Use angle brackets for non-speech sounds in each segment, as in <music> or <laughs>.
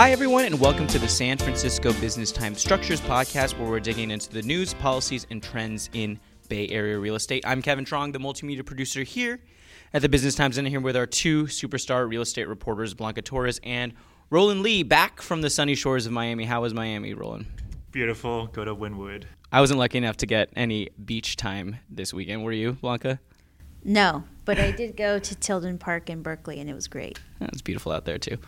Hi, everyone, and welcome to the San Francisco Business Times Structures podcast, where we're digging into the news, policies, and trends in Bay Area real estate. I'm Kevin Truong, the multimedia producer here at the Business Times, and here with our two superstar real estate reporters, Blanca Torres and Roland Li, back from the sunny shores of Miami. How was Miami, Roland? Beautiful. Go to Wynwood. I wasn't lucky enough to get any beach time this weekend. Were you, Blanca? No, but I did go to Tilden Park in Berkeley, and it was great. It's beautiful out there too.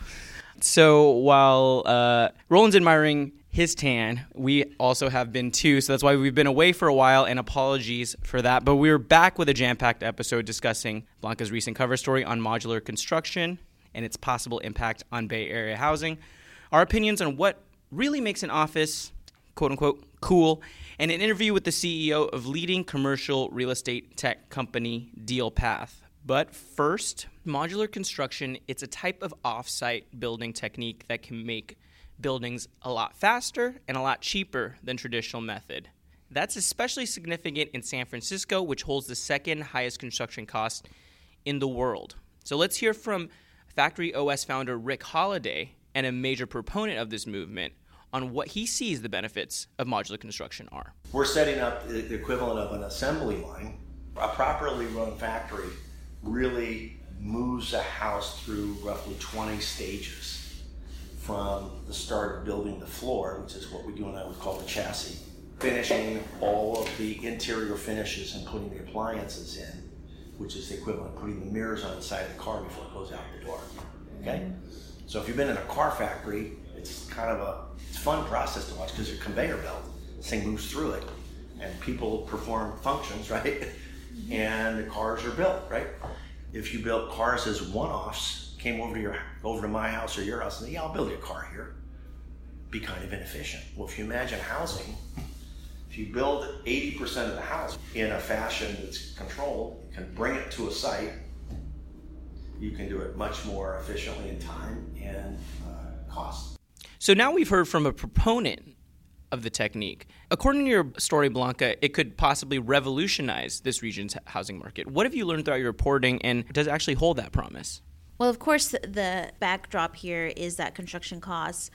So while uh, Roland's admiring his tan, we also have been too. So that's why we've been away for a while, and apologies for that. But we're back with a jam-packed episode discussing Blanca's recent cover story on modular construction and its possible impact on Bay Area housing, our opinions on what really makes an office quote unquote cool, and an interview with the CEO of leading commercial real estate tech company DealPath. But first, modular construction, it's a type of off-site building technique that can make buildings a lot faster and a lot cheaper than traditional method. That's especially significant in San Francisco, which holds the second highest construction cost in the world. So let's hear from Factory OS founder Rick Holliday and a major proponent of this movement on what he sees the benefits of modular construction are. We're setting up the equivalent of an assembly line. A properly run factory really moves a house through roughly 20 stages from the start of building the floor, which is what we do and I would call the chassis, finishing all of the interior finishes and putting the appliances in, which is the equivalent of putting the mirrors on the side of the car before it goes out the door. Okay? So if you've been in a car factory, it's kind of a it's fun process to watch because your conveyor belt, this thing moves through it, and people perform functions, <laughs> right? And the cars are built, right? If you built cars as one-offs, came over to your over to my house or your house, and yeah, I'll build you a car here. Be kind of inefficient. Well, if you imagine housing, if you build 80% of the house in a fashion that's controlled, you can bring it to a site, you can do it much more efficiently in time and uh, cost. So now we've heard from a proponent of the technique. According to your story, Blanca, it could possibly revolutionize this region's housing market. What have you learned throughout your reporting, and does it actually hold that promise? Well, of course, the backdrop here is that construction costs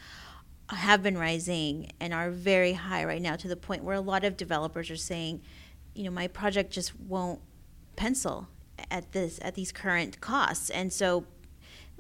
have been rising and are very high right now to the point where a lot of developers are saying, you know, my project just won't pencil at this at these current costs. And so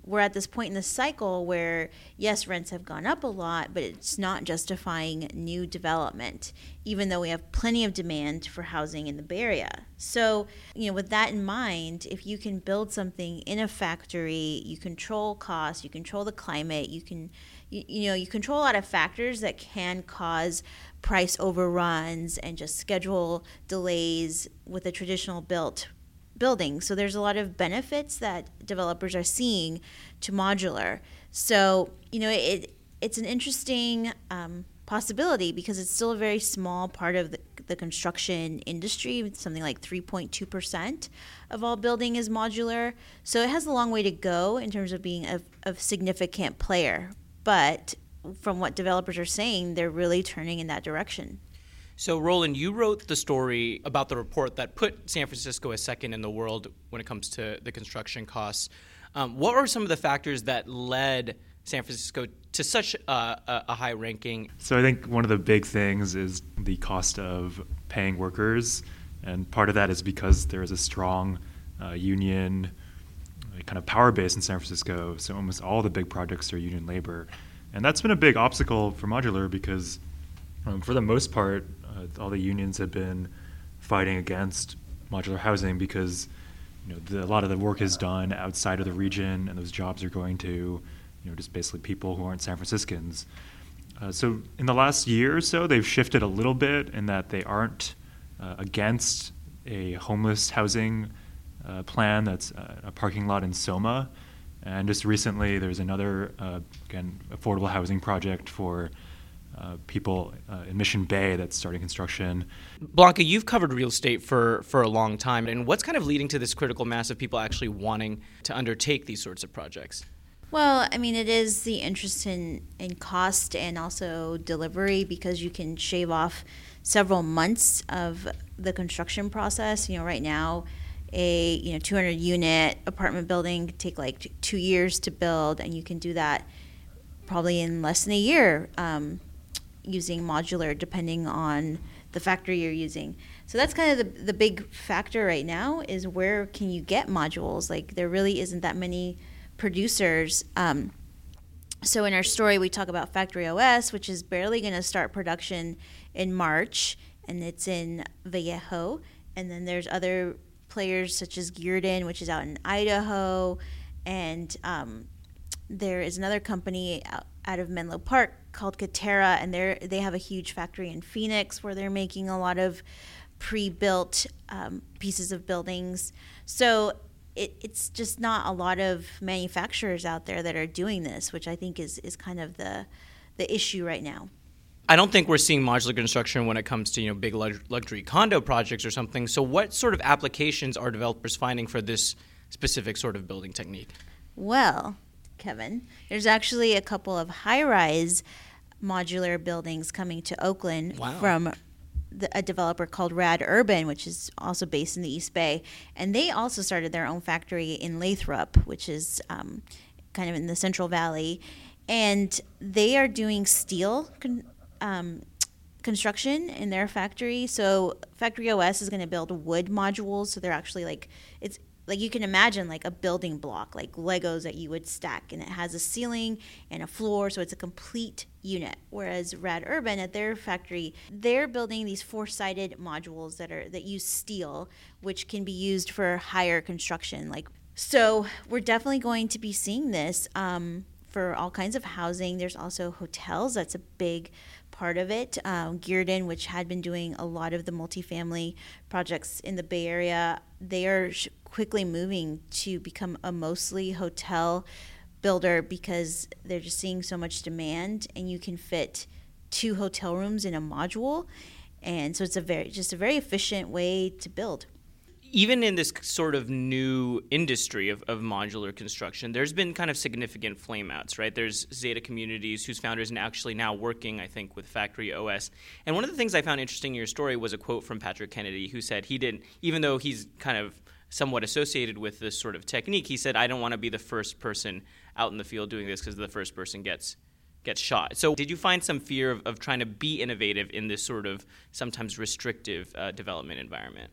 we're at this point in the cycle where yes rents have gone up a lot but it's not justifying new development even though we have plenty of demand for housing in the bay area. So you know with that in mind if you can build something in a factory you control costs you control the climate you can you, you know you control a lot of factors that can cause price overruns and just schedule delays with a traditional built building. So there's a lot of benefits that developers are seeing to modular. So you know it it's an interesting um, possibility because it's still a very small part of the, the construction industry. Something like 3.2 percent of all building is modular. So it has a long way to go in terms of being a, a significant player. But from what developers are saying, they're really turning in that direction. So, Roland, you wrote the story about the report that put San Francisco as second in the world when it comes to the construction costs. Um, what were some of the factors that led San Francisco to such a, a, high ranking? So, I think one of the big things is the cost of paying workers. And part of that is because there is a strong uh, union uh, kind of power base in San Francisco. So, almost all the big projects are union labor. And that's been a big obstacle for modular because, um, for the most part, uh, all the unions have been fighting against modular housing because you know the, a lot of the work is done outside of the region, and those jobs are going to you know just basically people who aren't San Franciscans. Uh, so in the last year or so, they've shifted a little bit in that they aren't uh, against a homeless housing uh, plan that's uh, a parking lot in Soma. And just recently, there's another, uh, again, affordable housing project for uh, people uh, in Mission Bay that's starting construction. Blanca, you've covered real estate for, for a long time, and what's kind of leading to this critical mass of people actually wanting to undertake these sorts of projects? Well, I mean, it is the interest in, in cost and also delivery because you can shave off several months of the construction process. You know, right now, a you know 200 unit apartment building could take like two years to build, and you can do that probably in less than a year um, using modular, depending on the factory you're using. So that's kind of the, the big factor right now is where can you get modules? Like there really isn't that many producers. Um, so in our story, we talk about Factory OS, which is barely going to start production in March, and it's in Vallejo. And then there's other players such as Guerdon, which is out in Idaho, and um, there is another company out, out of Menlo Park called Katerra, and they they have a huge factory in Phoenix where they're making a lot of pre-built um, pieces of buildings. So it, it's just not a lot of manufacturers out there that are doing this, which I think is is kind of the the issue right now. I don't think we're seeing modular construction when it comes to you know big luxury condo projects or something. So, what sort of applications are developers finding for this specific sort of building technique? Well, Kevin, there's actually a couple of high-rise modular buildings coming to Oakland wow. from the, a developer called Rad Urban, which is also based in the East Bay, and they also started their own factory in Lathrop, which is um, kind of in the Central Valley, and they are doing steel. Con- um, construction in their factory. So Factory OS is going to build wood modules. So they're actually like it's like you can imagine like a building block like legos that you would stack and it has a ceiling and a floor so it's a complete unit. Whereas rad urban at their factory they're building these four-sided modules that are that use steel which can be used for higher construction like so we're definitely going to be seeing this um, for all kinds of housing. There's also hotels. That's a big part of it. Um, Guerdon, which had been doing a lot of the multifamily projects in the Bay Area, they are sh- quickly moving to become a mostly hotel builder because they're just seeing so much demand, and you can fit two hotel rooms in a module, and so it's a very just a very efficient way to build even in this sort of new industry of, of modular construction, there's been kind of significant flameouts, right? There's Zeta Communities, whose founders are actually now working, I think, with Factory OS. And one of the things I found interesting in your story was a quote from Patrick Kennedy, who said he didn't, even though he's kind of somewhat associated with this sort of technique, he said, I don't want to be the first person out in the field doing this because the first person gets gets shot. So, did you find some fear of, of trying to be innovative in this sort of sometimes restrictive uh, development environment?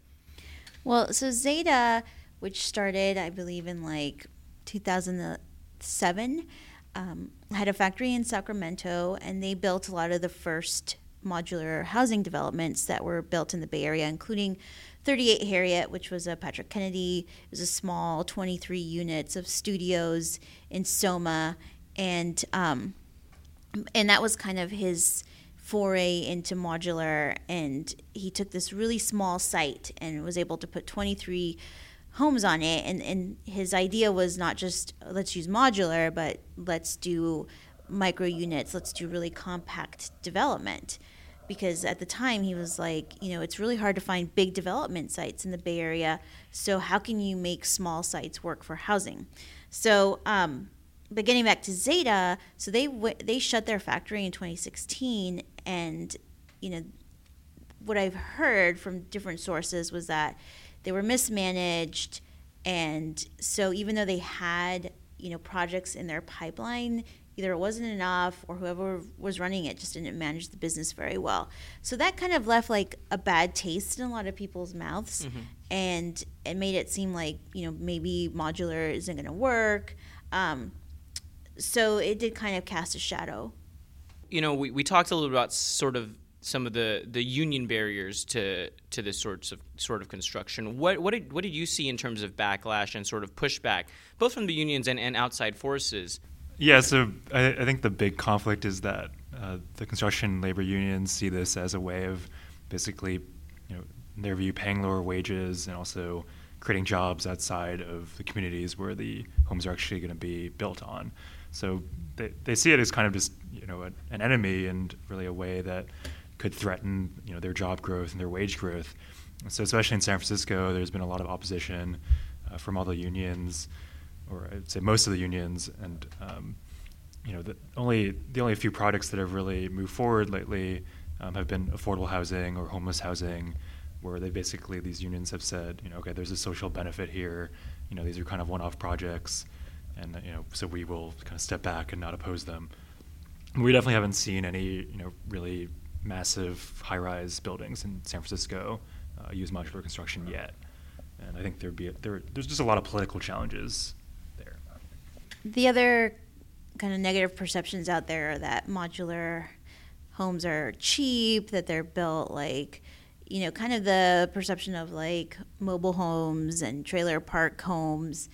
Well, so Zeta, which started, I believe, in like 2007, um, had a factory in Sacramento, and they built a lot of the first modular housing developments that were built in the Bay Area, including 38 Harriet, which was a Patrick Kennedy. It was a small 23 units of studios in Soma, and um, and that was kind of his foray into modular and he took this really small site and was able to put 23 homes on it. And, and his idea was not just let's use modular but let's do micro units let's do really compact development. Because at the time he was like you know it's really hard to find big development sites in the bay area so how can you make small sites work for housing? So um, but getting back to Zeta, so they w- they shut their factory in 2016, and you know what I've heard from different sources was that they were mismanaged, and so even though they had you know projects in their pipeline, either it wasn't enough or whoever was running it just didn't manage the business very well. So that kind of left like a bad taste in a lot of people's mouths, mm-hmm. and it made it seem like you know maybe modular isn't going to work. Um, so it did kind of cast a shadow. You know, we, we talked a little about sort of some of the, the union barriers to to this sorts of sort of construction. What what did what did you see in terms of backlash and sort of pushback, both from the unions and, and outside forces? Yeah, so I, I think the big conflict is that uh, the construction labor unions see this as a way of basically, you know, in their view, paying lower wages and also creating jobs outside of the communities where the homes are actually going to be built on. So they, they see it as kind of just you know an, an enemy and really a way that could threaten you know their job growth and their wage growth. So especially in San Francisco, there's been a lot of opposition uh, from all the unions, or I'd say most of the unions, and um, you know the only the only few projects that have really moved forward lately um, have been affordable housing or homeless housing, where they basically these unions have said you know okay there's a social benefit here, you know these are kind of one-off projects and you know, so we will kind of step back and not oppose them. We definitely haven't seen any, you know, really massive high-rise buildings in San Francisco uh, use modular construction yet, and I think there'd be a, there, there's just a lot of political challenges there. The other kind of negative perceptions out there are that modular homes are cheap, that they're built like, you know, kind of the perception of like mobile homes and trailer park homes,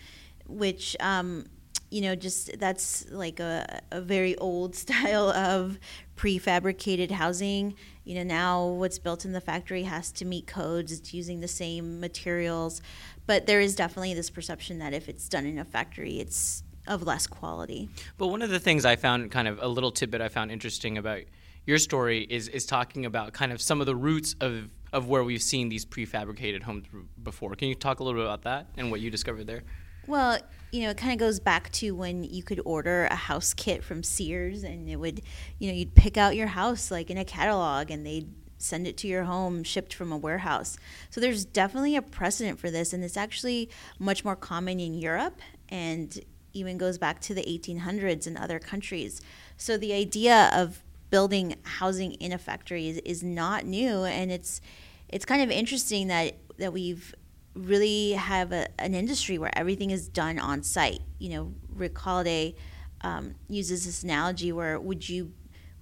which, um, you know, just that's like a, a very old <laughs> style of prefabricated housing. You know, now what's built in the factory has to meet codes, it's using the same materials. But there is definitely this perception that if it's done in a factory, it's of less quality. But one of the things I found kind of a little tidbit I found interesting about your story is is talking about kind of some of the roots of of where we've seen these prefabricated homes before. Can you talk a little bit about that and what you discovered there? Well, you know, it kind of goes back to when you could order a house kit from Sears and it would, you know, you'd pick out your house like in a catalog and they'd send it to your home shipped from a warehouse. So there's definitely a precedent for this and it's actually much more common in Europe and even goes back to the 1800s in other countries. So the idea of building housing in a factory is, is not new and it's it's kind of interesting that that we've really have a, an industry where everything is done on site. You know, Rick Holliday um, uses this analogy where would you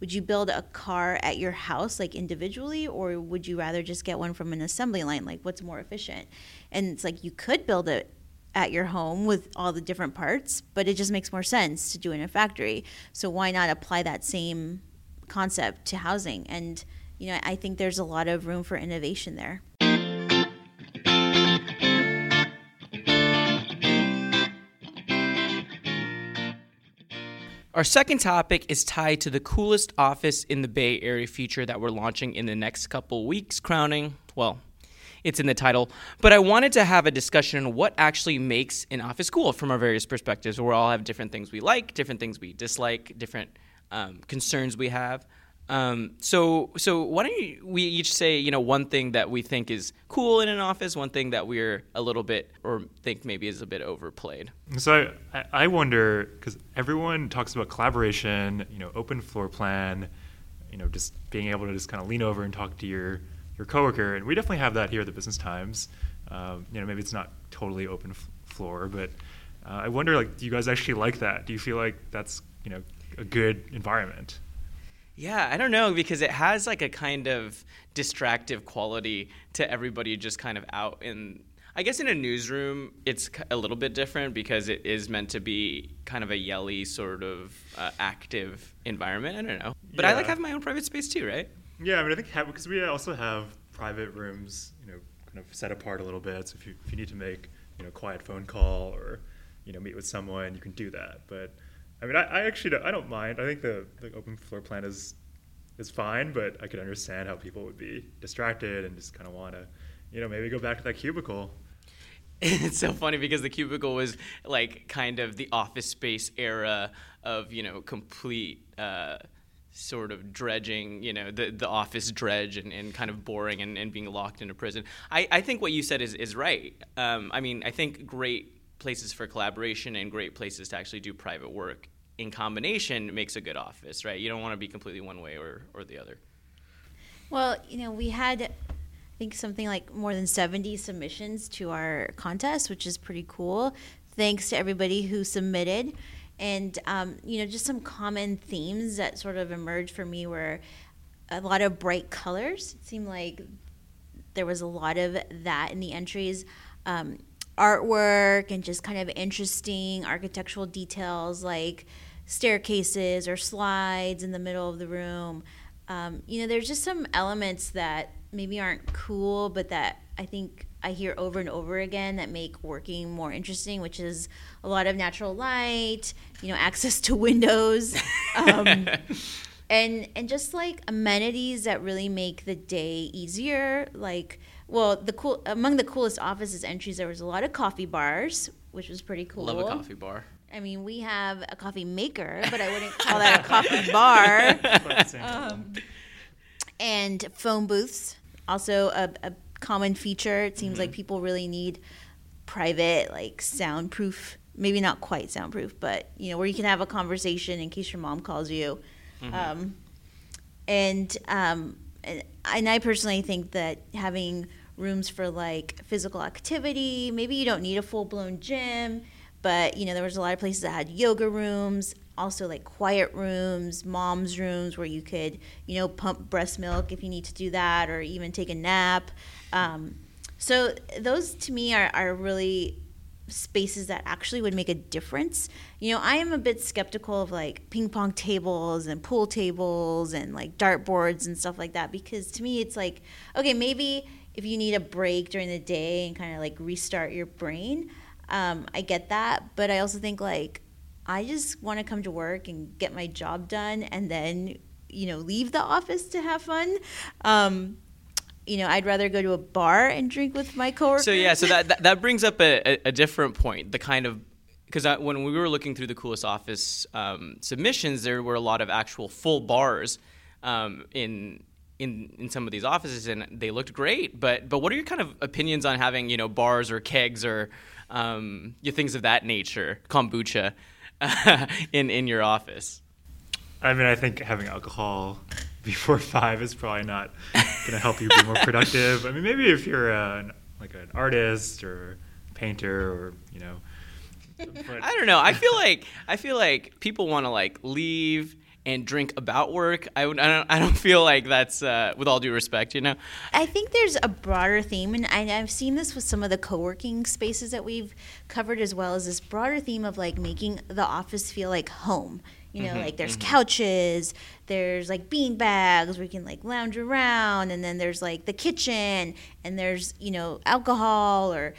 would you build a car at your house like individually or would you rather just get one from an assembly line? Like what's more efficient? And it's like you could build it at your home with all the different parts but it just makes more sense to do in a factory. So why not apply that same concept to housing? And you know i think there's a lot of room for innovation there Our second topic is tied to the coolest office in the Bay Area feature that we're launching in the next couple weeks, crowning, well, it's in the title. But I wanted to have a discussion on what actually makes an office cool from our various perspectives. We all have different things we like, different things we dislike, different um, concerns we have. Um, so, so why don't you, we each say, you know, one thing that we think is cool in an office, one thing that we're a little bit or think maybe is a bit overplayed. So I, I wonder because everyone talks about collaboration, you know, open floor plan, you know, just being able to just kind of lean over and talk to your your coworker, and we definitely have that here at the Business Times. Um, you know, maybe it's not totally open f- floor, but uh, I wonder, like, do you guys actually like that? Do you feel like that's you know a good environment? Yeah, I don't know because it has like a kind of distractive quality to everybody just kind of out in I guess in a newsroom it's a little bit different because it is meant to be kind of a yelly sort of uh, active environment. I don't know. But yeah. I like having my own private space too, right? Yeah, I mean I think because we also have private rooms, you know, kind of set apart a little bit. So if you if you need to make, you know, a quiet phone call or you know, meet with someone, you can do that. But I mean, I, I actually don't, I don't mind. I think the, the open floor plan is is fine, but I could understand how people would be distracted and just kind of want to, you know, maybe go back to that cubicle. <laughs> It's so funny because the cubicle was like kind of the office space era of you know complete. Uh, sort of dredging, you know, the, the office dredge and, and kind of boring and, and being locked into prison. I, I think what you said is, is right. Um, I mean, I think great places for collaboration and great places to actually do private work in combination makes a good office, right? You don't want to be completely one way or, or the other. Well, you know, we had, I think, something like more than 70 submissions to our contest, which is pretty cool. Thanks to everybody who submitted. And, um, you know, just some common themes that sort of emerged for me were a lot of bright colors. It seemed like there was a lot of that in the entries. Um, artwork and just kind of interesting architectural details like staircases or slides in the middle of the room. Um, you know, there's just some elements that maybe aren't cool, but that I think I hear over and over again that make working more interesting, which is a lot of natural light, you know, <laughs> access to windows, um, <laughs> and and just like amenities that really make the day easier, like well, the cool among the coolest offices entries, there was a lot of coffee bars, which was pretty cool. Love a coffee bar. I mean, we have a coffee maker, <laughs> but I wouldn't call that a coffee bar. <laughs> Um, and phone booths, also a, a common feature. It seems mm-hmm. like people really need private, like soundproof. Maybe not quite soundproof, but you know where you can have a conversation in case your mom calls you. Um, and um, and, I personally think that having rooms for like physical activity, maybe you don't need a full blown gym, but you know there was a lot of places that had yoga rooms, also like quiet rooms, mom's rooms where you could you know pump breast milk if you need to do that, or even take a nap. Um, so those to me are, are really spaces that actually would make a difference. You know, I am a bit skeptical of like ping pong tables and pool tables and like dartboards and stuff like that because to me it's like, okay, maybe if you need a break during the day and kind of like restart your brain, um, I get that. But I also think like, I just want to come to work and get my job done and then, you know, leave the office to have fun. Um, you know, I'd rather go to a bar and drink with my coworkers. So yeah, so that that, that brings up a, a, a different point. The kind of because when we were looking through the coolest office um, submissions, there were a lot of actual full bars um, in in in some of these offices, and they looked great. But but what are your kind of opinions on having you know bars or kegs or um, things of that nature, kombucha, <laughs> in in your office? I mean, I think having alcohol before five is probably not going to help you be more productive. I mean, maybe if you're an, like an artist or painter or you know. But. I don't know. I feel like I feel like people want to like leave and drink about work. I, I don't I don't feel like that's uh, with all due respect, you know. I think there's a broader theme, and I, I've seen this with some of the co-working spaces that we've covered, as well as this broader theme of like making the office feel like home. You know, mm-hmm, like there's mm-hmm. couches, there's like bean bags where you can like lounge around, and then there's like the kitchen, and there's you know alcohol or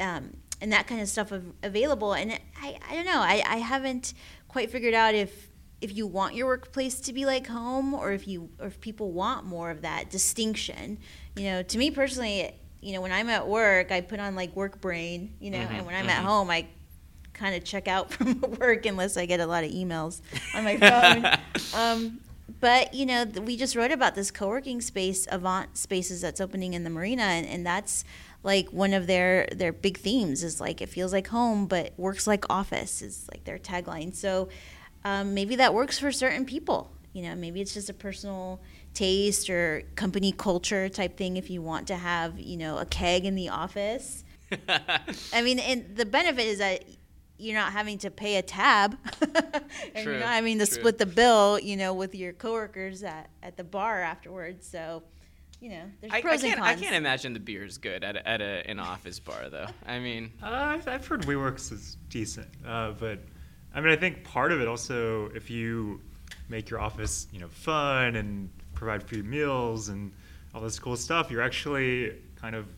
um, and that kind of stuff av- available. And I, I don't know, I, I haven't quite figured out if if you want your workplace to be like home or if you or if people want more of that distinction. You know, to me personally, you know, when I'm at work, I put on like work brain, you know, mm-hmm, and when I'm mm-hmm. at home, I kind of check out <laughs> from work unless I get a lot of emails on my <laughs> phone. um, but you know, we just wrote about this co-working space, Avant Spaces, that's opening in the marina, and, and that's like one of their their big themes is like it feels like home, but works like office is like their tagline. So um, maybe that works for certain people. You know, maybe it's just a personal taste or company culture type thing. If you want to have, you know, a keg in the office. <laughs> I mean, and the benefit is that you're not having to pay a tab <laughs> and true, you're not having to true. split the bill, you know, with your coworkers at, at the bar afterwards. So, you know, there's I, pros I and cons. I can't imagine the beer's good at, at a, an office bar, though. I mean, <laughs> uh, I've, I've, heard WeWorks is decent, uh, but I mean, I think part of it also, if you make your office, you know, fun and provide free meals and all this cool stuff, you're actually kind of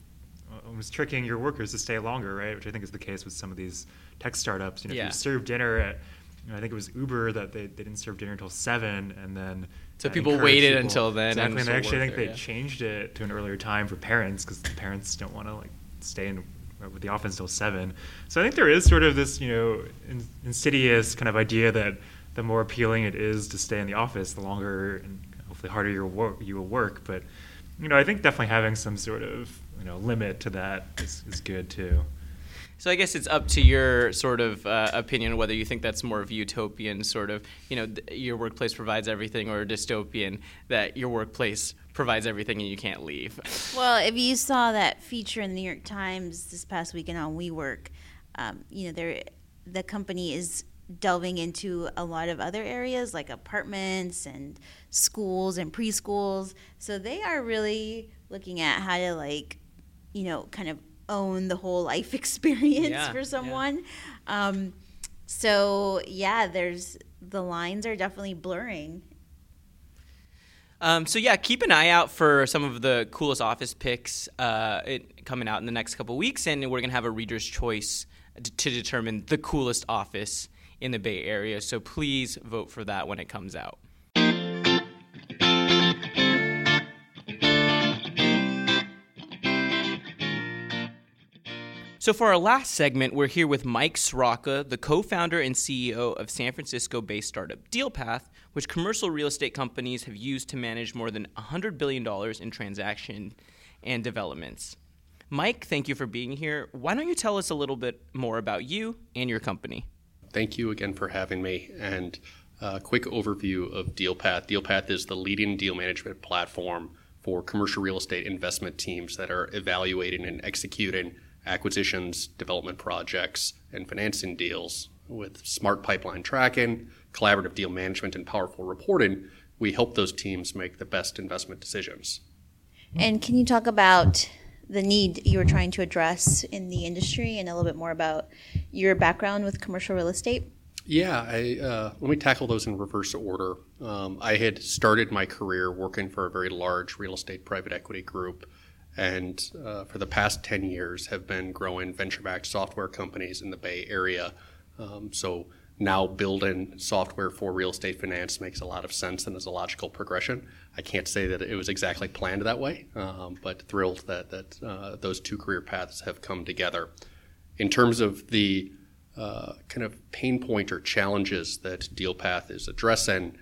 almost tricking your workers to stay longer, right? Which I think is the case with some of these tech startups. You know, yeah. if you serve dinner at, you know, I think it was Uber that they, they didn't serve dinner until seven, and then so people waited people. until then. Exactly, and, and actually, I think there, they yeah. changed it to an earlier time for parents because the parents don't want to like stay in uh, with the office until seven. So I think there is sort of this, you know, in, insidious kind of idea that the more appealing it is to stay in the office, the longer and hopefully harder you will you will work. But you know, I think definitely having some sort of you know limit to that is, is good too. So I guess it's up to your sort of uh, opinion whether you think that's more of a utopian sort of, you know, th- your workplace provides everything, or a dystopian that your workplace provides everything and you can't leave. <laughs> Well, if you saw that feature in the New York Times this past weekend on WeWork, um, you know, there the company is delving into a lot of other areas like apartments and schools and preschools. So they are really looking at how to like, you know, kind of own the whole life <laughs> experience yeah, for someone. Yeah. Um, so yeah, there's the lines are definitely blurring. Um, so yeah, keep an eye out for some of the coolest office picks uh, it, coming out in the next couple weeks, and we're gonna have a reader's choice to determine the coolest office in the Bay Area. So please vote for that when it comes out. So, for our last segment, we're here with Mike Sroka, the co founder and CEO of San Francisco based startup DealPath, which commercial real estate companies have used to manage more than $100 billion in transaction and developments. Mike, thank you for being here. Why don't you tell us a little bit more about you and your company? Thank you again for having me. And uh, quick overview of DealPath. DealPath is the leading deal management platform for commercial real estate investment teams that are evaluating and executing acquisitions, development projects, and financing deals. With smart pipeline tracking, collaborative deal management, and powerful reporting, we help those teams make the best investment decisions. And can you talk about the need you were trying to address in the industry and a little bit more about your background with commercial real estate? Yeah, I, uh, let me tackle those in reverse order. Um, I had started my career working for a very large real estate private equity group, and uh, for the past 10 years have been growing venture backed software companies in the Bay Area. Um, so now building software for real estate finance makes a lot of sense and is a logical progression. I can't say that it was exactly planned that way, um, but thrilled that, that uh, those two career paths have come together. In terms of the uh, kind of pain point or challenges that DealPath is addressing,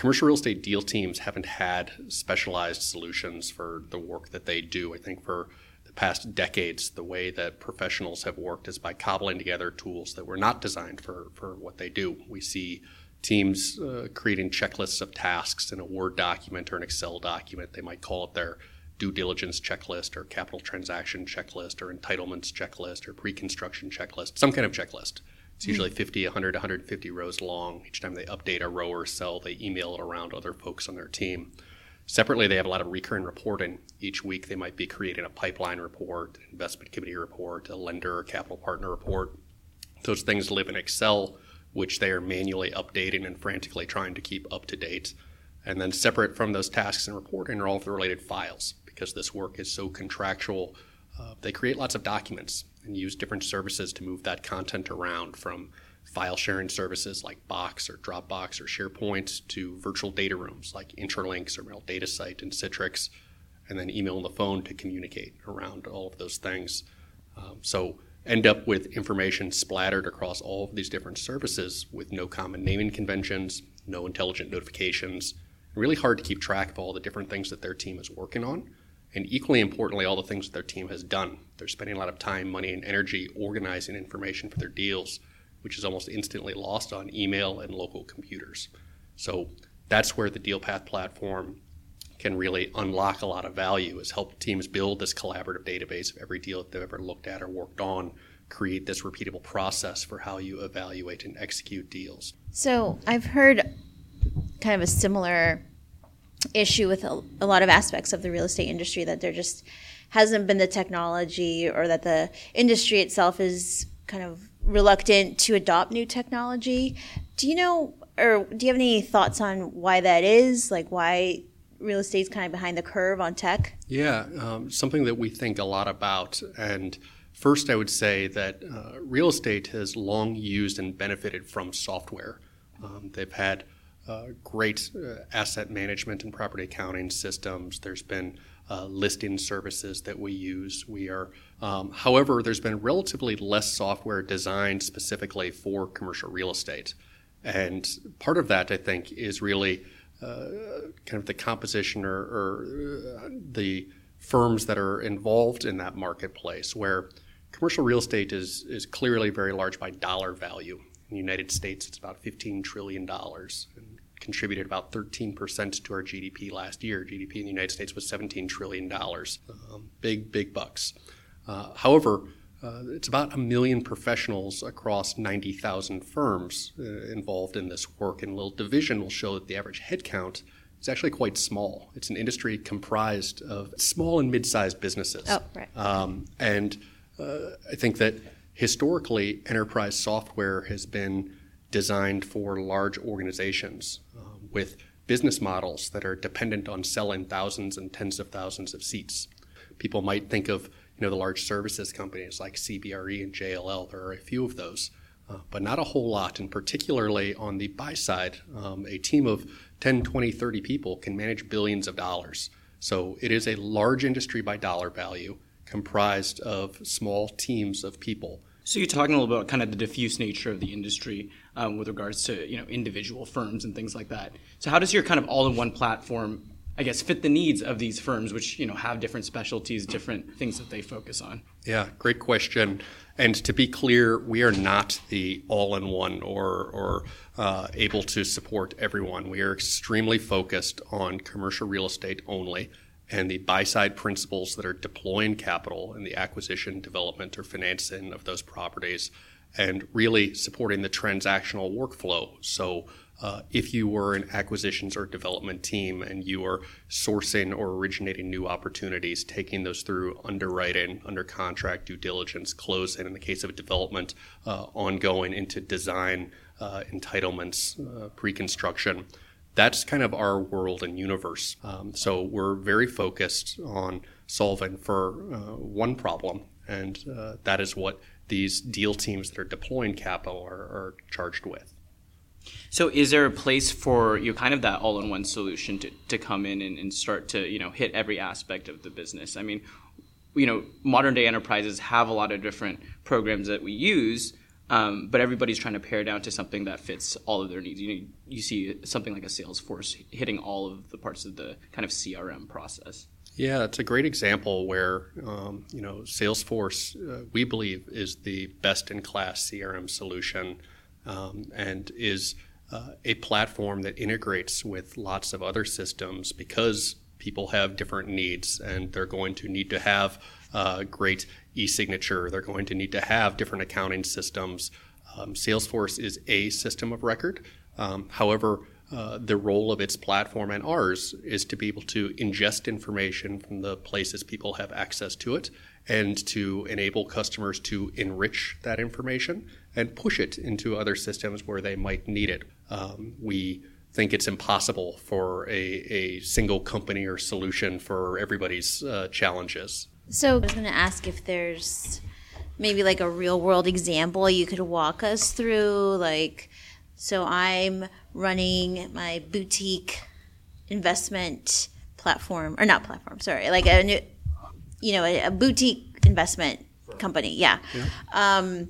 commercial real estate deal teams haven't had specialized solutions for the work that they do. I think for the past decades, the way that professionals have worked is by cobbling together tools that were not designed for, for what they do. We see teams uh, creating checklists of tasks in a Word document or an Excel document. They might call it their due diligence checklist or capital transaction checklist or entitlements checklist or pre-construction checklist, some kind of checklist. It's usually 50, 100, 150 rows long. Each time they update a row or cell, they email it around other folks on their team. Separately, they have a lot of recurring reporting. Each week, they might be creating a pipeline report, investment committee report, a lender or capital partner report. Those things live in Excel, which they are manually updating and frantically trying to keep up to date. And then, separate from those tasks and reporting are all the related files because this work is so contractual. Uh, they create lots of documents and use different services to move that content around from file sharing services like Box or Dropbox or SharePoint to virtual data rooms like Intralinks or Merrill DataSite and Citrix, and then email and the phone to communicate around all of those things. Um, so end up with information splattered across all of these different services with no common naming conventions, no intelligent notifications, really hard to keep track of all the different things that their team is working on and equally importantly, all the things that their team has done. They're spending a lot of time, money, and energy organizing information for their deals, which is almost instantly lost on email and local computers. So that's where the DealPath platform can really unlock a lot of value is help teams build this collaborative database of every deal that they've ever looked at or worked on create this repeatable process for how you evaluate and execute deals so i've heard kind of a similar issue with a, a, lot of aspects of the real estate industry that there just hasn't been the technology or that the industry itself is kind of reluctant to adopt new technology. Do you know or do you have any thoughts on why that is? Like why real estate's kind of behind the curve on tech? Yeah, um, something that we think a lot about. And first, I would say that uh, real estate has long used and benefited from software. Um, they've had uh, great uh, asset management and property accounting systems. There's been uh, listing services that we use. We are, um, however, there's been relatively less software designed specifically for commercial real estate, and part of that I think is really uh, kind of the composition or, or uh, the firms that are involved in that marketplace, where commercial real estate is is clearly very large by dollar value. In the United States, it's about $15 trillion contributed about 13% to our GDP last year. GDP in the United States was $17 trillion. Um, big, big bucks. Uh, however, uh, it's about a million professionals across 90,000 firms uh, involved in this work, and a little division will show that the average headcount is actually quite small. It's an industry comprised of small and mid sized businesses. Oh, right. Um, and uh, I think that historically, enterprise software has been designed for large organizations with business models that are dependent on selling thousands and tens of thousands of seats. People might think of you know the large services companies like CBRE and JLL. There are a few of those, uh, but not a whole lot. And particularly on the buy side, um, a team of 10, 20, 30 people can manage billions of dollars. So it is a large industry by dollar value, comprised of small teams of people so you're talking a little about kind of the diffuse nature of the industry um, with regards to you know individual firms and things like that. So how does your kind of all-in-one platform I guess fit the needs of these firms, which you know have different specialties, different things that they focus on. Yeah, great question. And to be clear, we are not the all-in-one or or uh, able to support everyone. We are extremely focused on commercial real estate only, and the buy-side principals that are deploying capital in the acquisition, development, or financing of those properties, and really supporting the transactional workflow. So uh, if you were an acquisitions or development team and you are sourcing or originating new opportunities, taking those through underwriting, under contract, due diligence, closing, in the case of development, uh, ongoing into design, uh, entitlements, uh, pre construction. That's kind of our world and universe. Um, so we're very focused on solving for uh, one problem, and uh, that is what these deal teams that are deploying capital are, are charged with. So, is there a place for you, kind of that all-in-one solution to, to come in and, and start to you know hit every aspect of the business? I mean, you know, modern day enterprises have a lot of different programs that we use, um, but everybody's trying to pare down to something that fits all of their needs. You know, you see something like a Salesforce hitting all of the parts of the kind of CRM process. Yeah, it's a great example where um, you know Salesforce uh, we believe is the best in class CRM solution um, and is uh, a platform that integrates with lots of other systems because people have different needs and they're going to need to have uh, great e-signature. They're going to need to have different accounting systems. Um, Salesforce is a system of record. Um, however, uh, the role of its platform and ours is to be able to ingest information from the places people have access to it and to enable customers to enrich that information and push it into other systems where they might need it. Um, we think it's impossible for a, a single company or solution for everybody's uh, challenges. So I was going to ask if there's maybe like a real world example you could walk us through. Like, so I'm running my boutique investment platform, or not platform, sorry, like a new, you know, a, a boutique investment company. Yeah. yeah. Um,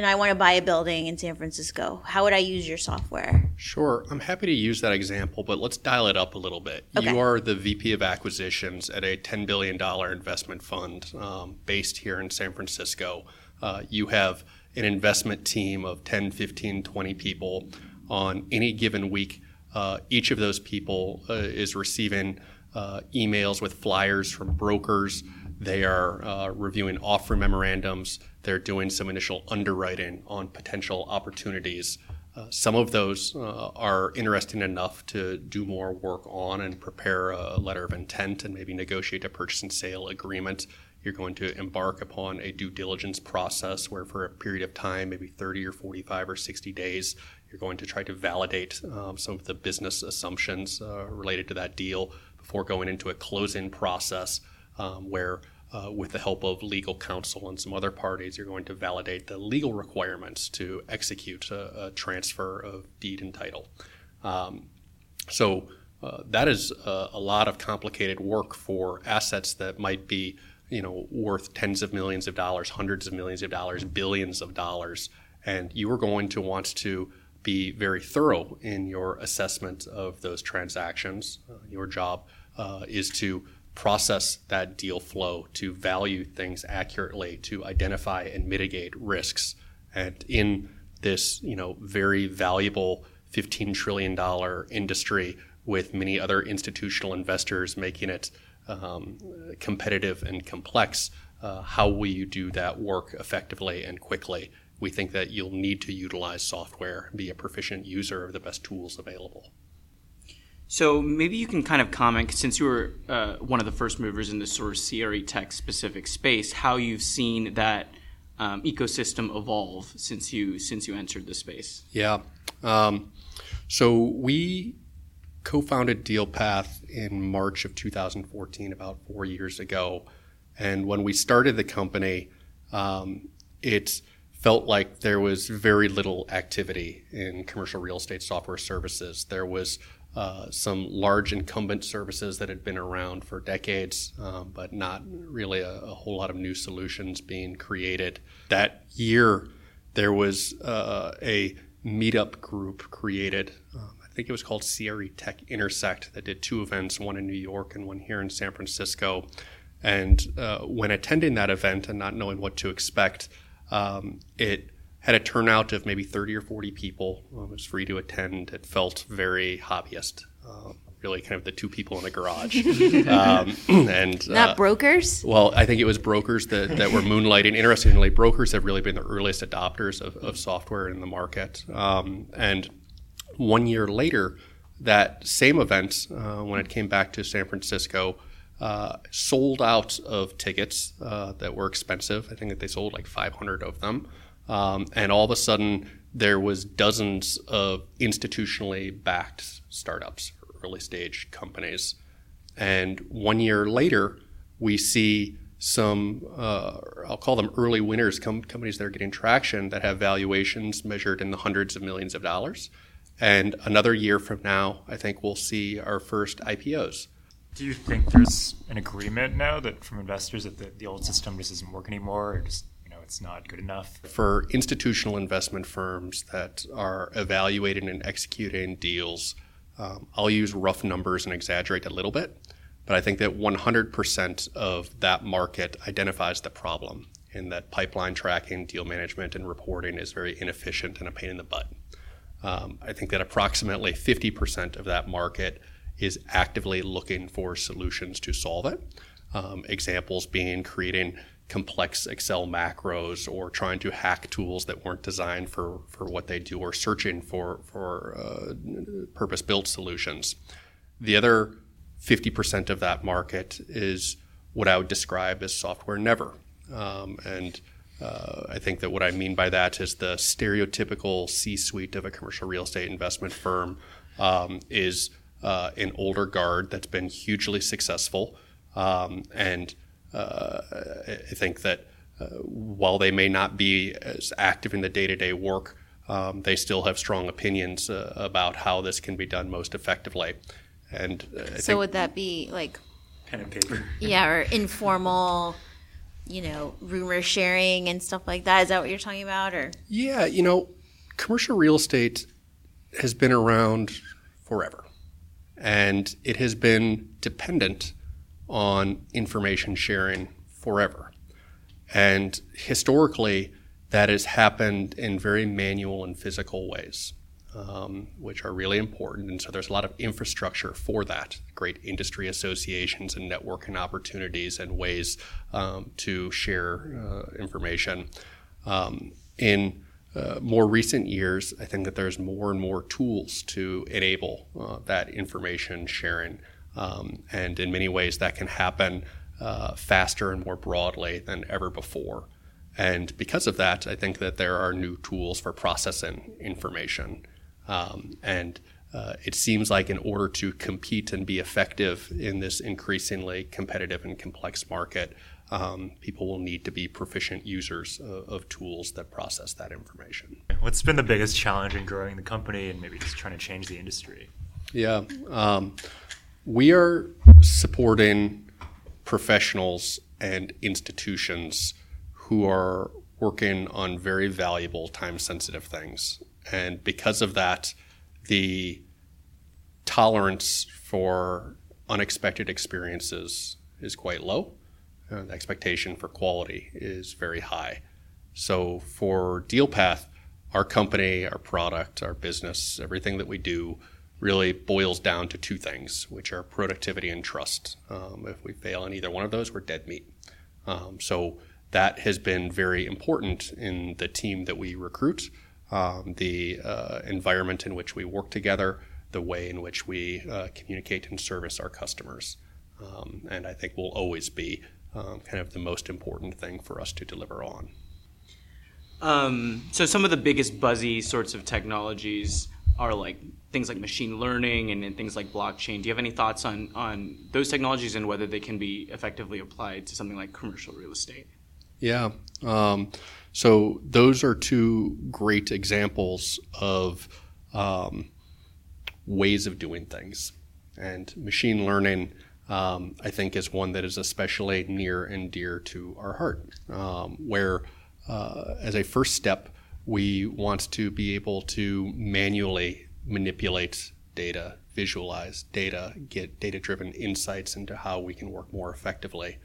and I want to buy a building in San Francisco, how would I use your software? Sure. I'm happy to use that example, but let's dial it up a little bit. Okay. You are the VP of acquisitions at a $10 billion investment fund um, based here in San Francisco. Uh, you have an investment team of 10, 15, 20 people on any given week. Uh, each of those people uh, is receiving uh, emails with flyers from brokers. They are uh, reviewing offer memorandums. They're doing some initial underwriting on potential opportunities. Uh, some of those uh, are interesting enough to do more work on and prepare a letter of intent and maybe negotiate a purchase and sale agreement. You're going to embark upon a due diligence process where, for a period of time, maybe 30 or 45 or 60 days, you're going to try to validate um, some of the business assumptions uh, related to that deal before going into a closing process um, where uh, with the help of legal counsel and some other parties, you're going to validate the legal requirements to execute a, a transfer of deed and title. Um, so uh, that is a, a, lot of complicated work for assets that might be, you know, worth tens of millions of dollars, hundreds of millions of dollars, billions of dollars, and you are going to want to be very thorough in your assessment of those transactions. Uh, your job uh, is to process that deal flow, to value things accurately, to identify and mitigate risks. And in this, you know, very valuable $15 trillion industry with many other institutional investors making it um, competitive and complex, uh, how will you do that work effectively and quickly? We think that you'll need to utilize software be a proficient user of the best tools available. So maybe you can kind of comment, since you were uh, one of the first movers in this sort of CRE tech specific space, how you've seen that um, ecosystem evolve since you since you entered the space. Yeah. Um, so we co-founded DealPath in March of 2014, about four years ago, and when we started the company, um, it felt like there was very little activity in commercial real estate software services. There was uh, some large incumbent services that had been around for decades, um, but not really a, a, whole lot of new solutions being created. That year, there was uh, a meetup group created. Um, I think it was called CRE Tech Intersect, that did two events, one in New York and one here in San Francisco. And uh, when attending that event and not knowing what to expect, um, it had a turnout of maybe 30 or 40 people. Um, it was free to attend. It felt very hobbyist. Um, really kind of the two people in the garage. <laughs> um, and Not uh, brokers? well, I think it was brokers that, that were moonlighting. Interestingly, brokers have really been the earliest adopters of, of software in the market. Um, and one year later, that same event, uh, when it came back to San Francisco, uh, sold out of tickets uh, that were expensive. I think that they sold like 500 of them. Um, and all of a sudden, there was dozens of institutionally backed startups, early stage companies. And one year later, we see some, uh, I'll call them early winners, com- companies that are getting traction that have valuations measured in the hundreds of millions of dollars. And another year from now, I think we'll see our first IPOs. Do you think there's an agreement now that from investors that the, the old system just doesn't work anymore, or just it's not good enough? For institutional investment firms that are evaluating and executing deals, um, I'll use rough numbers and exaggerate a little bit, but I think that 100% of that market identifies the problem in that pipeline tracking, deal management, and reporting is very inefficient and a pain in the butt. Um, I think that approximately 50% of that market is actively looking for solutions to solve it. Um, examples being creating complex Excel macros or trying to hack tools that weren't designed for, for what they do or searching for, for uh, purpose built solutions. The other 50% of that market is what I would describe as software never. Um, and uh, I think that what I mean by that is the stereotypical C suite of a commercial real estate investment firm um, is uh, an older guard that's been hugely successful. Um, and uh, I think that uh, while they may not be as active in the day to day work, um, they still have strong opinions uh, about how this can be done most effectively. And uh, I So think would that be like, Pen and paper. yeah, or informal, you know, rumor sharing and stuff like that? Is that what you're talking about? Or Yeah, you know, commercial real estate has been around forever. And it has been dependent on information sharing forever. And historically, that has happened in very manual and physical ways, um, which are really important. And so there's a lot of infrastructure for that great industry associations and networking opportunities and ways um, to share uh, information. Um, in uh, more recent years, I think that there's more and more tools to enable uh, that information sharing. Um, and in many ways, that can happen uh, faster and more broadly than ever before. And because of that, I think that there are new tools for processing information. Um, and uh, it seems like in order to compete and be effective in this increasingly competitive and complex market, um, people will need to be proficient users of, of tools that process that information. What's been the biggest challenge in growing the company and maybe just trying to change the industry? Yeah. Um, we are supporting professionals and institutions who are working on very valuable, time sensitive things. And because of that, the tolerance for unexpected experiences is quite low. Uh, the expectation for quality is very high. So for DealPath, our company, our product, our business, everything that we do really boils down to two things, which are productivity and trust. Um, if we fail in either one of those, we're dead meat. Um, so that has been very important in the team that we recruit, um, the uh, environment in which we work together, the way in which we uh, communicate and service our customers. Um, and I think will always be um, kind of the most important thing for us to deliver on. Um, so some of the biggest buzzy sorts of technologies are like things like machine learning and, and, things like blockchain. Do you have any thoughts on on those technologies and whether they can be effectively applied to something like commercial real estate? Yeah. Um, so those are two great examples of um, ways of doing things, and machine learning. Um, I think is one that is especially near and dear to our heart, um, where uh, as a first step, we want to be able to manually manipulate data, visualize data, get data driven insights into how we can work more effectively.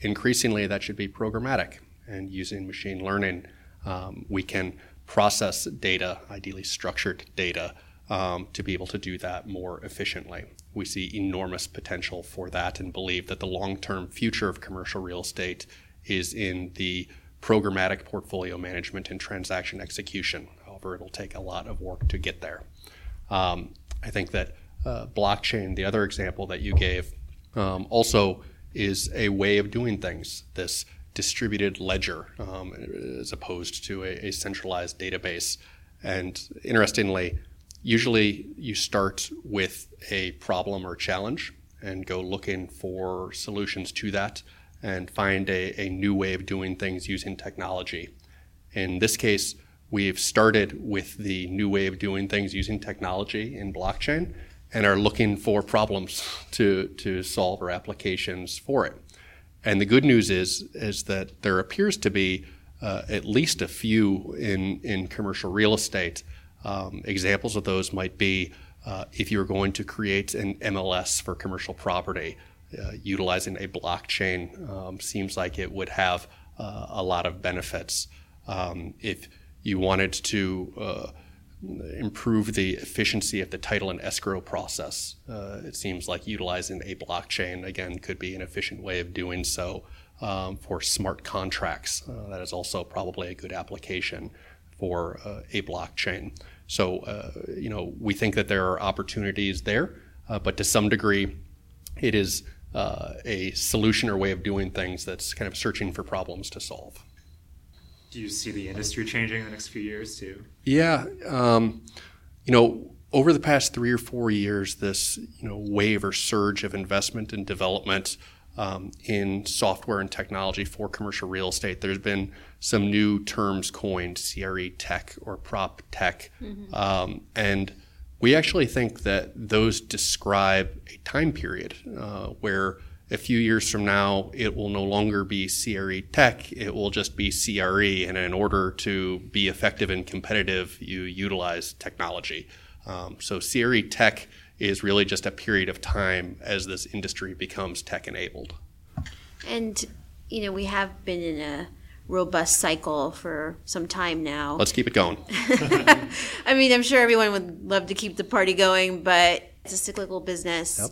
Increasingly, that should be programmatic and using machine learning. Um, we can process data, ideally structured data, um, to be able to do that more efficiently. We see enormous potential for that and believe that the long term future of commercial real estate is in the programmatic portfolio management and transaction execution. However, it'll take a lot of work to get there. Um, I think that uh, blockchain, the other example that you gave, um, also is a way of doing things. This distributed ledger um, as opposed to a, a, centralized database. And interestingly, usually you start with a problem or challenge and go looking for solutions to that and find a, a new way of doing things using technology. In this case, we've started with the new way of doing things using technology in blockchain and are looking for problems <laughs> to, to solve or applications for it. And the good news is, is that there appears to be uh, at least a few in, in commercial real estate. Um, examples of those might be uh, if you're going to create an MLS for commercial property, uh, utilizing a blockchain um, seems like it would have uh, a lot of benefits. Um, if you wanted to uh, improve the efficiency of the title and escrow process, uh, it seems like utilizing a blockchain again could be an efficient way of doing so. Um, for smart contracts, uh, that is also probably a good application for a blockchain. So, you know, we think that there are opportunities there, but to some degree, it is uh, a solution or way of doing things that's kind of searching for problems to solve. Do you see the industry changing in the next few years too? Yeah, um, you know, over the past three or four years, this you know wave or surge of investment and development um, in software and technology for commercial real estate. There's been some new terms coined, CRE tech or prop tech, mm-hmm. um, and we actually think that those describe a time period uh, where a few years from now it will no longer be CRE tech, it will just be CRE. And in order to be effective and competitive, you utilize technology. Um, so CRE tech is really just a period of time as this industry becomes tech enabled. And, you know, we have been in a robust cycle for some time now. Let's keep it going. <laughs> <laughs> I mean, I'm sure everyone would love to keep the party going, but it's a cyclical business. Yep.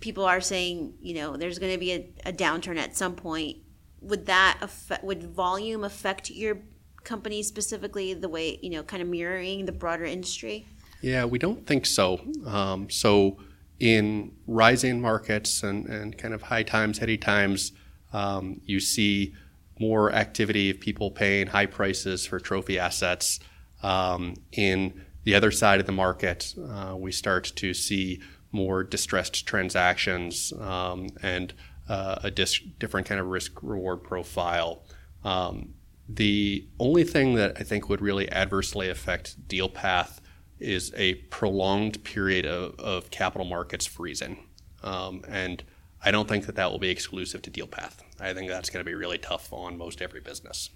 People are saying, you know, there's going to be a, a, downturn at some point. Would that affect, would volume affect your company specifically the way, you know, kind of mirroring the broader industry? Yeah, we don't think so. Um, so in rising markets and, and kind of high times, heady times, um, you see more activity of people paying high prices for trophy assets. Um, in the other side of the market, uh, we start to see more distressed transactions um, and uh, a dis- different kind of risk reward profile. Um, the only thing that I think would really adversely affect Dealpath is a prolonged period of, of capital markets freezing. Um, and I don't think that that will be exclusive to DealPath. I think that's going to be really tough on most every business.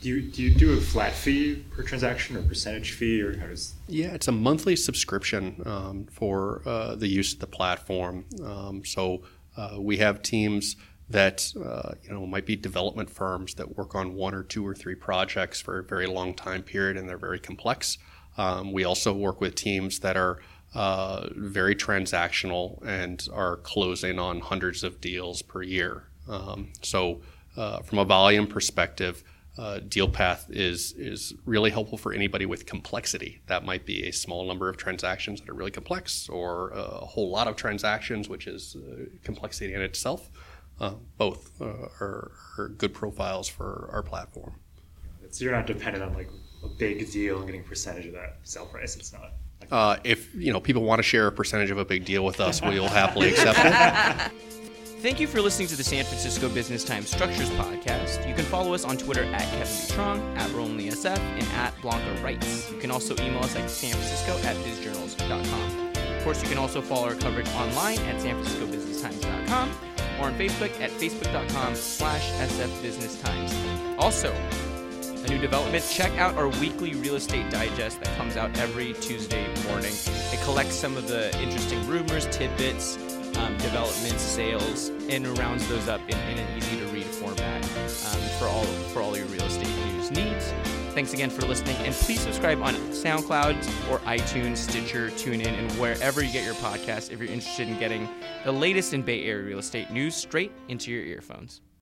Do you, do you do a flat fee per transaction or percentage fee or how does? Yeah, it's a monthly subscription um, for uh, the use of the platform. Um, so uh, we have teams that uh, you know might be development firms that work on one or two or three projects for a very long time period and they're very complex. Um, we also work with teams that are uh, very transactional and are closing on hundreds of deals per year. Um, so, uh, from a volume perspective, uh, DealPath is is really helpful for anybody with complexity. That might be a small number of transactions that are really complex, or a whole lot of transactions, which is uh, complexity in itself. Uh, both uh, are, are, good profiles for our platform. So you're not dependent on like a big deal and getting a percentage of that sale price. It's not. Uh, if you know people want to share a percentage of a big deal with us, we'll <laughs> happily accept it. <laughs> Thank you for listening to the San Francisco Business Times Structures podcast. You can follow us on Twitter at Kevin Butrong, at RolandLiSF, and at Blanca Writes. You can also email us at sanfrancisco at bizjournals.com. Of course, you can also follow our coverage online at sanfranciscobusinesstimes.com or on Facebook at facebook.com slash sfbusinesstimes. Also, a new development, check out our weekly real estate digest that comes out every Tuesday morning. It collects some of the interesting rumors, tidbits, um, sales, and rounds those up in, in an easy to read format um, for all for all your real estate news needs. Thanks again for listening, and please subscribe on SoundCloud or iTunes, Stitcher, TuneIn, and wherever you get your podcast if you're interested in getting the latest in Bay Area real estate news straight into your earphones.